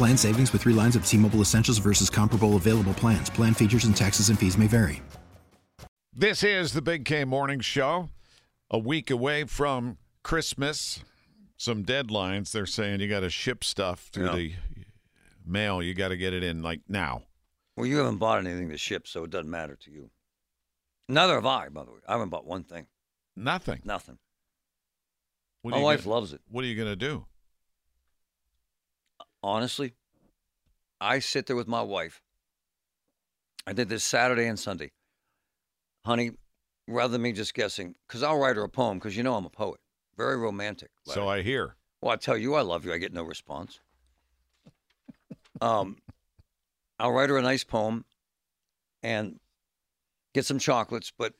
Plan savings with three lines of T Mobile Essentials versus comparable available plans. Plan features and taxes and fees may vary. This is the Big K Morning Show. A week away from Christmas. Some deadlines. They're saying you got to ship stuff through Yeah. the mail. You got to get it in like now. Well, you haven't bought anything to ship, so it doesn't matter to you. Neither have I, by the way. I haven't bought one thing. Nothing. Nothing. What My wife gonna- loves it. What are you going to do? Honestly, I sit there with my wife. I did this Saturday and Sunday. Honey, rather than me just guessing, because I'll write her a poem, because you know I'm a poet. Very romantic. So I hear. Well, I tell you I love you. I get no response. Um, I'll write her a nice poem and get some chocolates. But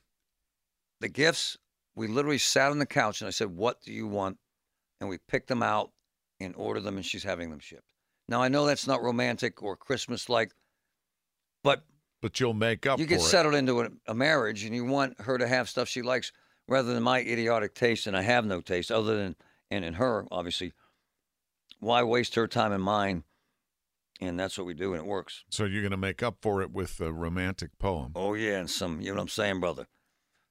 the gifts, we literally sat on the couch and I said, What do you want? And we picked them out and ordered them, and she's having them shipped. Now, I know that's not romantic or Christmas like, but But you'll make up you get for it. settled into a, a marriage and you want her to have stuff she likes rather than my idiotic taste and i have no taste other than and in her obviously. Why waste her time and mine? And that's what we do and it works. So you're going to make up for it with a romantic poem. oh yeah and some you know what i'm saying brother?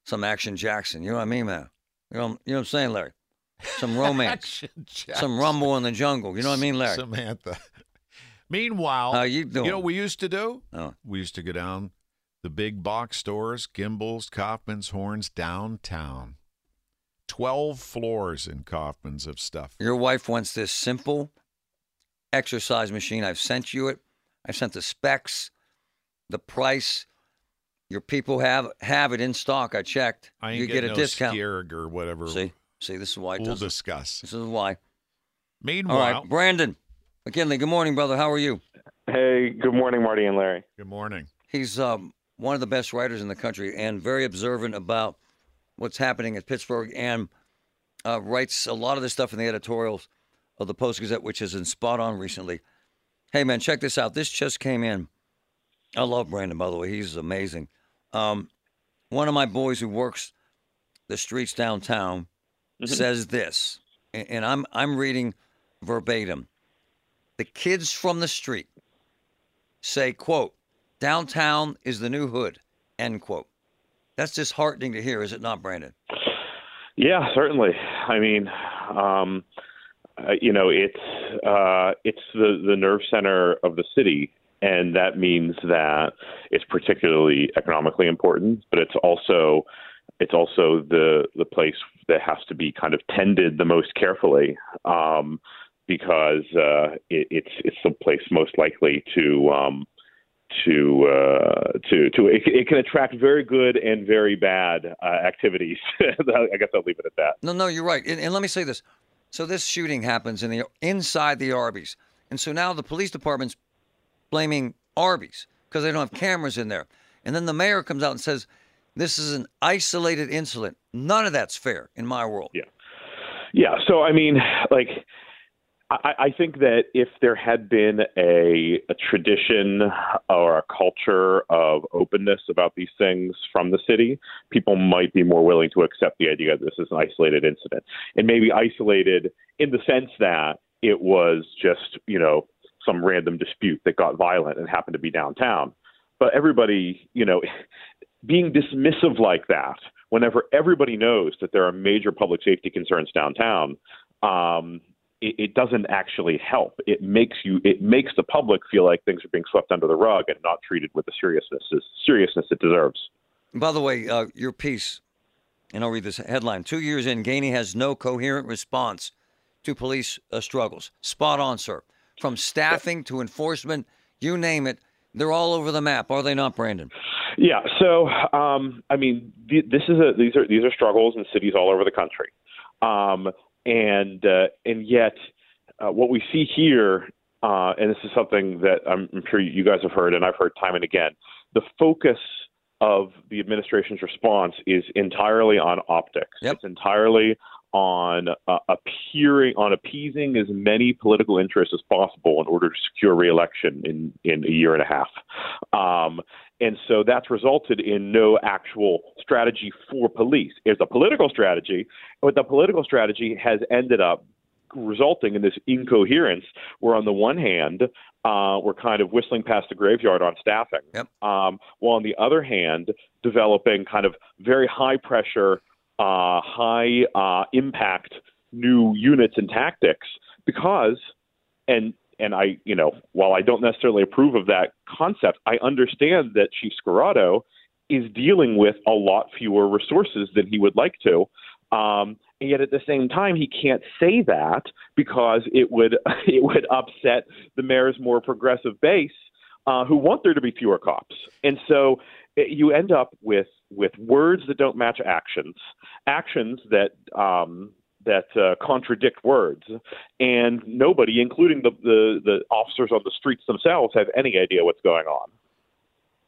Some action jackson. You know what i mean man? You know, you know what i'm saying larry some romance some rumble in the jungle you know what i mean larry Samantha. Meanwhile, how you doing you know what we used to do? oh, We used to go down the big box stores, Gimbels, Kaufmann's, Horne's, downtown. 12 floors in Kaufmann's of stuff. Your wife wants this simple exercise machine. I've sent you it. I sent the specs, the price. Your people have have it in stock. I checked. I ain't you get a no discount. SkiErg or whatever. See, see, this is why it we'll doesn't. discuss. This is why. Meanwhile, All right, Brandon McGinley. Good morning, brother. How are you? Hey, good morning, Marty and Larry. good morning. He's um, one of the best writers in the country and very observant about what's happening at Pittsburgh and uh, writes a lot of the stuff in the editorials of the Post Gazette, which has been spot on recently. Hey, man, check this out. This just came in. I love Brandon, by the way. He's amazing. Um, one of my boys who works the streets downtown says this, and, and I'm I'm reading verbatim. The kids from the street say, "quote Downtown is the new hood." End quote. That's disheartening to hear, is it not, Brandon? Yeah, certainly. I mean, um, uh, you know, it's uh, it's the the nerve center of the city, and that means that it's particularly economically important, but it's also it's also the the place that has to be kind of tended the most carefully. Um, because uh, it, it's it's the place most likely to um, to uh, to to it, it can attract very good and very bad uh, activities. I guess I'll leave it at that. No, no, you're right. And, and let me say this. So this shooting happens in the inside the Arby's, and so now the police department's blaming Arby's because they don't have cameras in there. And then the mayor comes out and says, "This is an isolated incident." None of that's fair in my world. Yeah. Yeah. So I mean, like, I, I think that if there had been a, a tradition or a culture of openness about these things from the city, people might be more willing to accept the idea that this is an isolated incident, and maybe isolated in the sense that it was just you know some random dispute that got violent and happened to be downtown. But everybody, you know, being dismissive like that whenever everybody knows that there are major public safety concerns downtown, um, it, it doesn't actually help. It makes you it makes the public feel like things are being swept under the rug and not treated with the seriousness seriousness it deserves. By the way, uh, your piece, and I'll read this headline: Two years in, Gainey has no coherent response to police uh, struggles. Spot on, sir. From staffing to enforcement, you name it, they're all over the map, are they not, Brandon? Yeah. So, um, I mean, th- this is a these are these are struggles in cities all over the country, um, and uh, and yet uh, what we see here, uh, and this is something that I'm, I'm sure you guys have heard, and I've heard time and again, the focus of the administration's response is entirely on optics. Yep. It's entirely on uh, appearing on appeasing as many political interests as possible in order to secure reelection in in a year and a half. Um, and so that's resulted in no actual strategy for police. It's a political strategy, but the political strategy has ended up resulting in this incoherence where on the one hand uh, we're kind of whistling past the graveyard on staffing Yep. um, while on the other hand developing kind of very high pressure uh, high uh, impact new units and tactics because and and I you know while I don't necessarily approve of that concept I understand that Chief Scirotto is dealing with a lot fewer resources than he would like to um, and yet at the same time he can't say that because it would it would upset the mayor's more progressive base uh, who want there to be fewer cops. And so you end up with with words that don't match actions actions that um, that uh, contradict words, and nobody, including the, the the officers on the streets themselves, have any idea what's going on.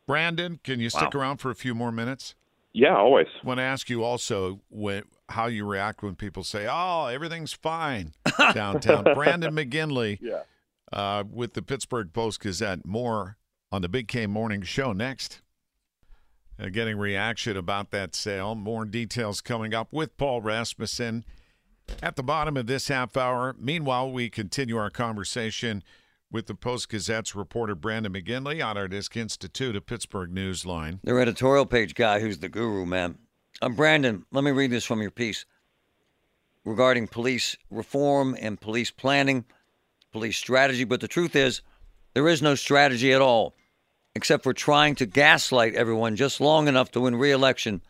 Brandon, can you stick around for a few more minutes? Yeah, always. I want to ask you also when, how you react when people say, "Oh, everything's fine downtown." Brandon McGinley, Yeah. uh, with the Pittsburgh Post Gazette. More on the Big K Morning Show next. Uh, getting reaction about that sale. More details coming up with Paul Rasmussen at the bottom of this half hour. Meanwhile, we continue our conversation with the Post Gazette's reporter Brandon McGinley on our Disc Institute of Pittsburgh Newsline. Their editorial page guy, who's the guru, man. Um, Brandon, let me read this from your piece regarding police reform and police planning, police strategy. But the truth is, there is no strategy at all, except for trying to gaslight everyone just long enough to win re-election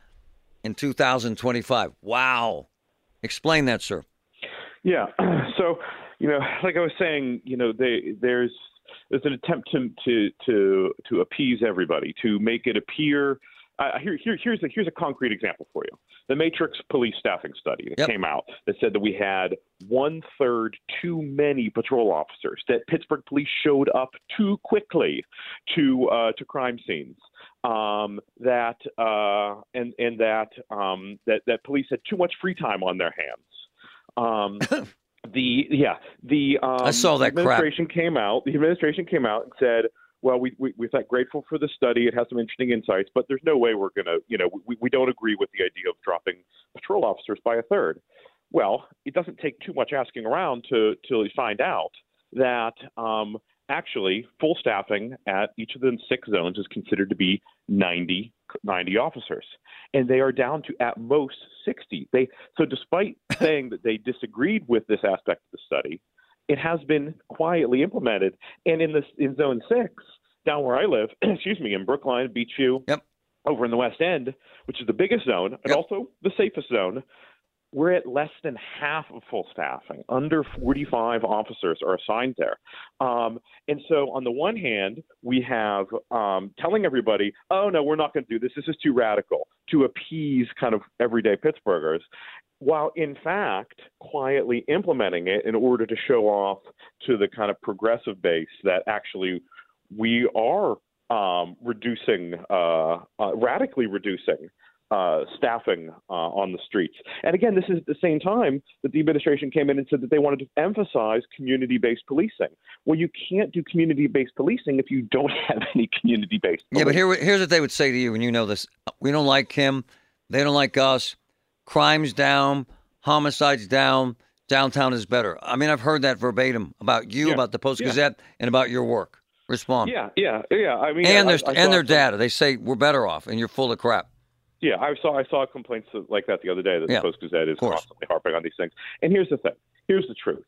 in 2025. Wow. Explain that, sir. Yeah. So, you know, like I was saying, you know, they, there's there's an attempt to to to to appease everybody, to make it appear. Uh, here, here, here's a here's a concrete example for you. The Matrix Police Staffing Study that Yep. came out that said that we had one third too many patrol officers. That Pittsburgh police showed up too quickly to uh, to crime scenes. Um, that uh, and and that um, that that police had too much free time on their hands. Um, the yeah the um, I saw that the crap. administration came out. The administration came out and said, "Well, we, we we're grateful for the study. It has some interesting insights, but there's no way we're gonna you know we we don't agree with the idea of dropping patrol officers by a third. Well, it doesn't take too much asking around to to find out that um, actually full staffing at each of the six zones is considered to be 90, 90 officers, and they are down to at most 60. They so despite saying that they disagreed with this aspect of the study, it has been quietly implemented. And in this in Zone Six, down where I live, excuse me, in Brookline, Beechview, Yep. over in the West End, which is the biggest zone and Yep. also the safest zone, we're at less than half of full staffing. Under 45 officers are assigned there. Um, and so, on the one hand, we have um, telling everybody, oh, no, we're not going to do this. This is too radical to appease kind of everyday Pittsburghers, while in fact quietly implementing it in order to show off to the kind of progressive base that actually we are um, reducing, uh, uh, radically reducing uh, staffing uh, on the streets. And again, this is at the same time that the administration came in and said that they wanted to emphasize community based policing. Well, you can't do community based policing if you don't have any community based Yeah, but here, here's what they would say to you, and you know this. We don't like him. They don't like us. Crime's down. Homicides down. Downtown is better. I mean, I've heard that verbatim about you, Yeah, about the Post yeah. Gazette, and about your work. Respond. Yeah, yeah, yeah. I mean, And I- their I and their data. They say we're better off, and you're full of crap. Yeah, I saw I saw complaints like that the other day that Yeah, the Post Gazette is constantly harping on these things. And here's the thing. Here's the truth.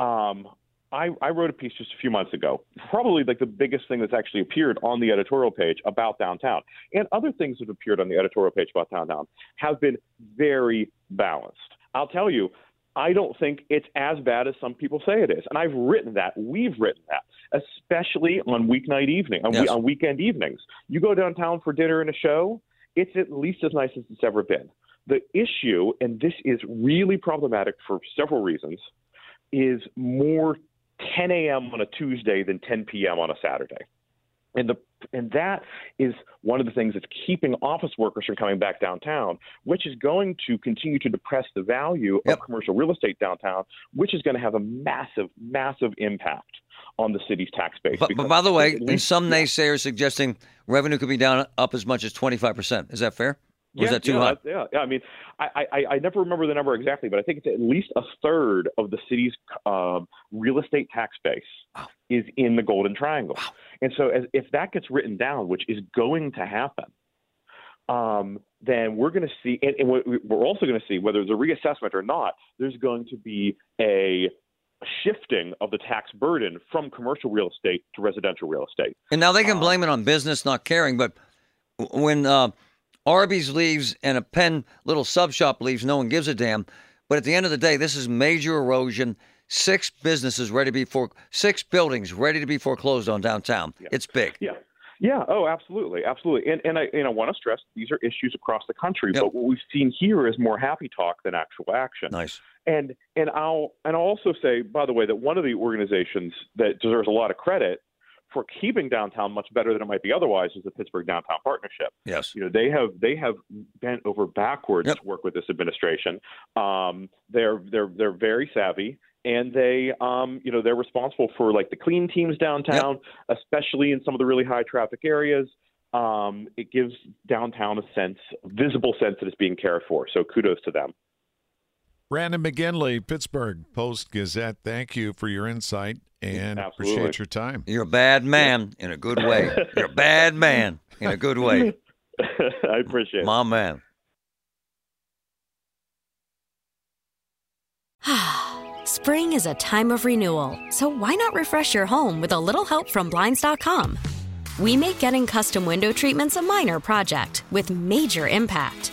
um, I, I wrote a piece just a few months ago, probably like the biggest thing that's actually appeared on the editorial page about downtown. And other things that have appeared on the editorial page about downtown have been very balanced. I'll tell you, I don't think it's as bad as some people say it is. And I've written that. We've written that, especially on weeknight evening, on, Yes. on weekend evenings. You go downtown for dinner and a show, it's at least as nice as it's ever been. The issue, and this is really problematic for several reasons, is more 10 a.m. on a Tuesday than 10 p.m. on a Saturday. And the and that is one of the things that's keeping office workers from coming back downtown, which is going to continue to depress the value Yep. of commercial real estate downtown, which is going to have a massive, massive impact on the city's tax base. But, but by the way, least- some naysayers suggesting revenue could be down up as much as 25%. Is that fair? Or is that too yeah, high? Yeah, yeah. I mean, I, I, I never remember the number exactly, but I think it's at least a third of the city's um, real estate tax base is in the Golden Triangle. And so, as, if that gets written down, which is going to happen, um, then we're going to see, and, and we- we're also going to see, whether there's a reassessment or not, there's going to be a shifting of the tax burden from commercial real estate to residential real estate. And now Um, they can blame it on business not caring, but when uh, Arby's leaves and a pen little sub shop leaves, no one gives a damn. But at the end of the day, this is major erosion. Six businesses ready to be for six buildings ready to be foreclosed on downtown. It's big. Yeah. Yeah. Oh, absolutely, absolutely. And and I and I want to stress these are issues across the country. Yep. But what we've seen here is more happy talk than actual action. Nice. And and I'll and I'll also say, by the way, that one of the organizations that deserves a lot of credit for keeping downtown much better than it might be otherwise is the Pittsburgh Downtown Partnership. Yes. You know, they have they have bent over backwards Yep. to work with this administration. Um, they're they're they're very savvy, and they um, you know they're responsible for like the clean teams downtown, especially in some of the really high traffic areas. Um, it gives downtown a sense, visible sense that it's being cared for. So kudos to them. Brandon McGinley, Pittsburgh Post Gazette. Thank you for your insight and Absolutely. appreciate your time. You're a bad man in a good way. You're a bad man in a good way. I appreciate it. My man. Spring is a time of renewal, so why not refresh your home with a little help from Blinds.com? We make getting custom window treatments a minor project with major impact.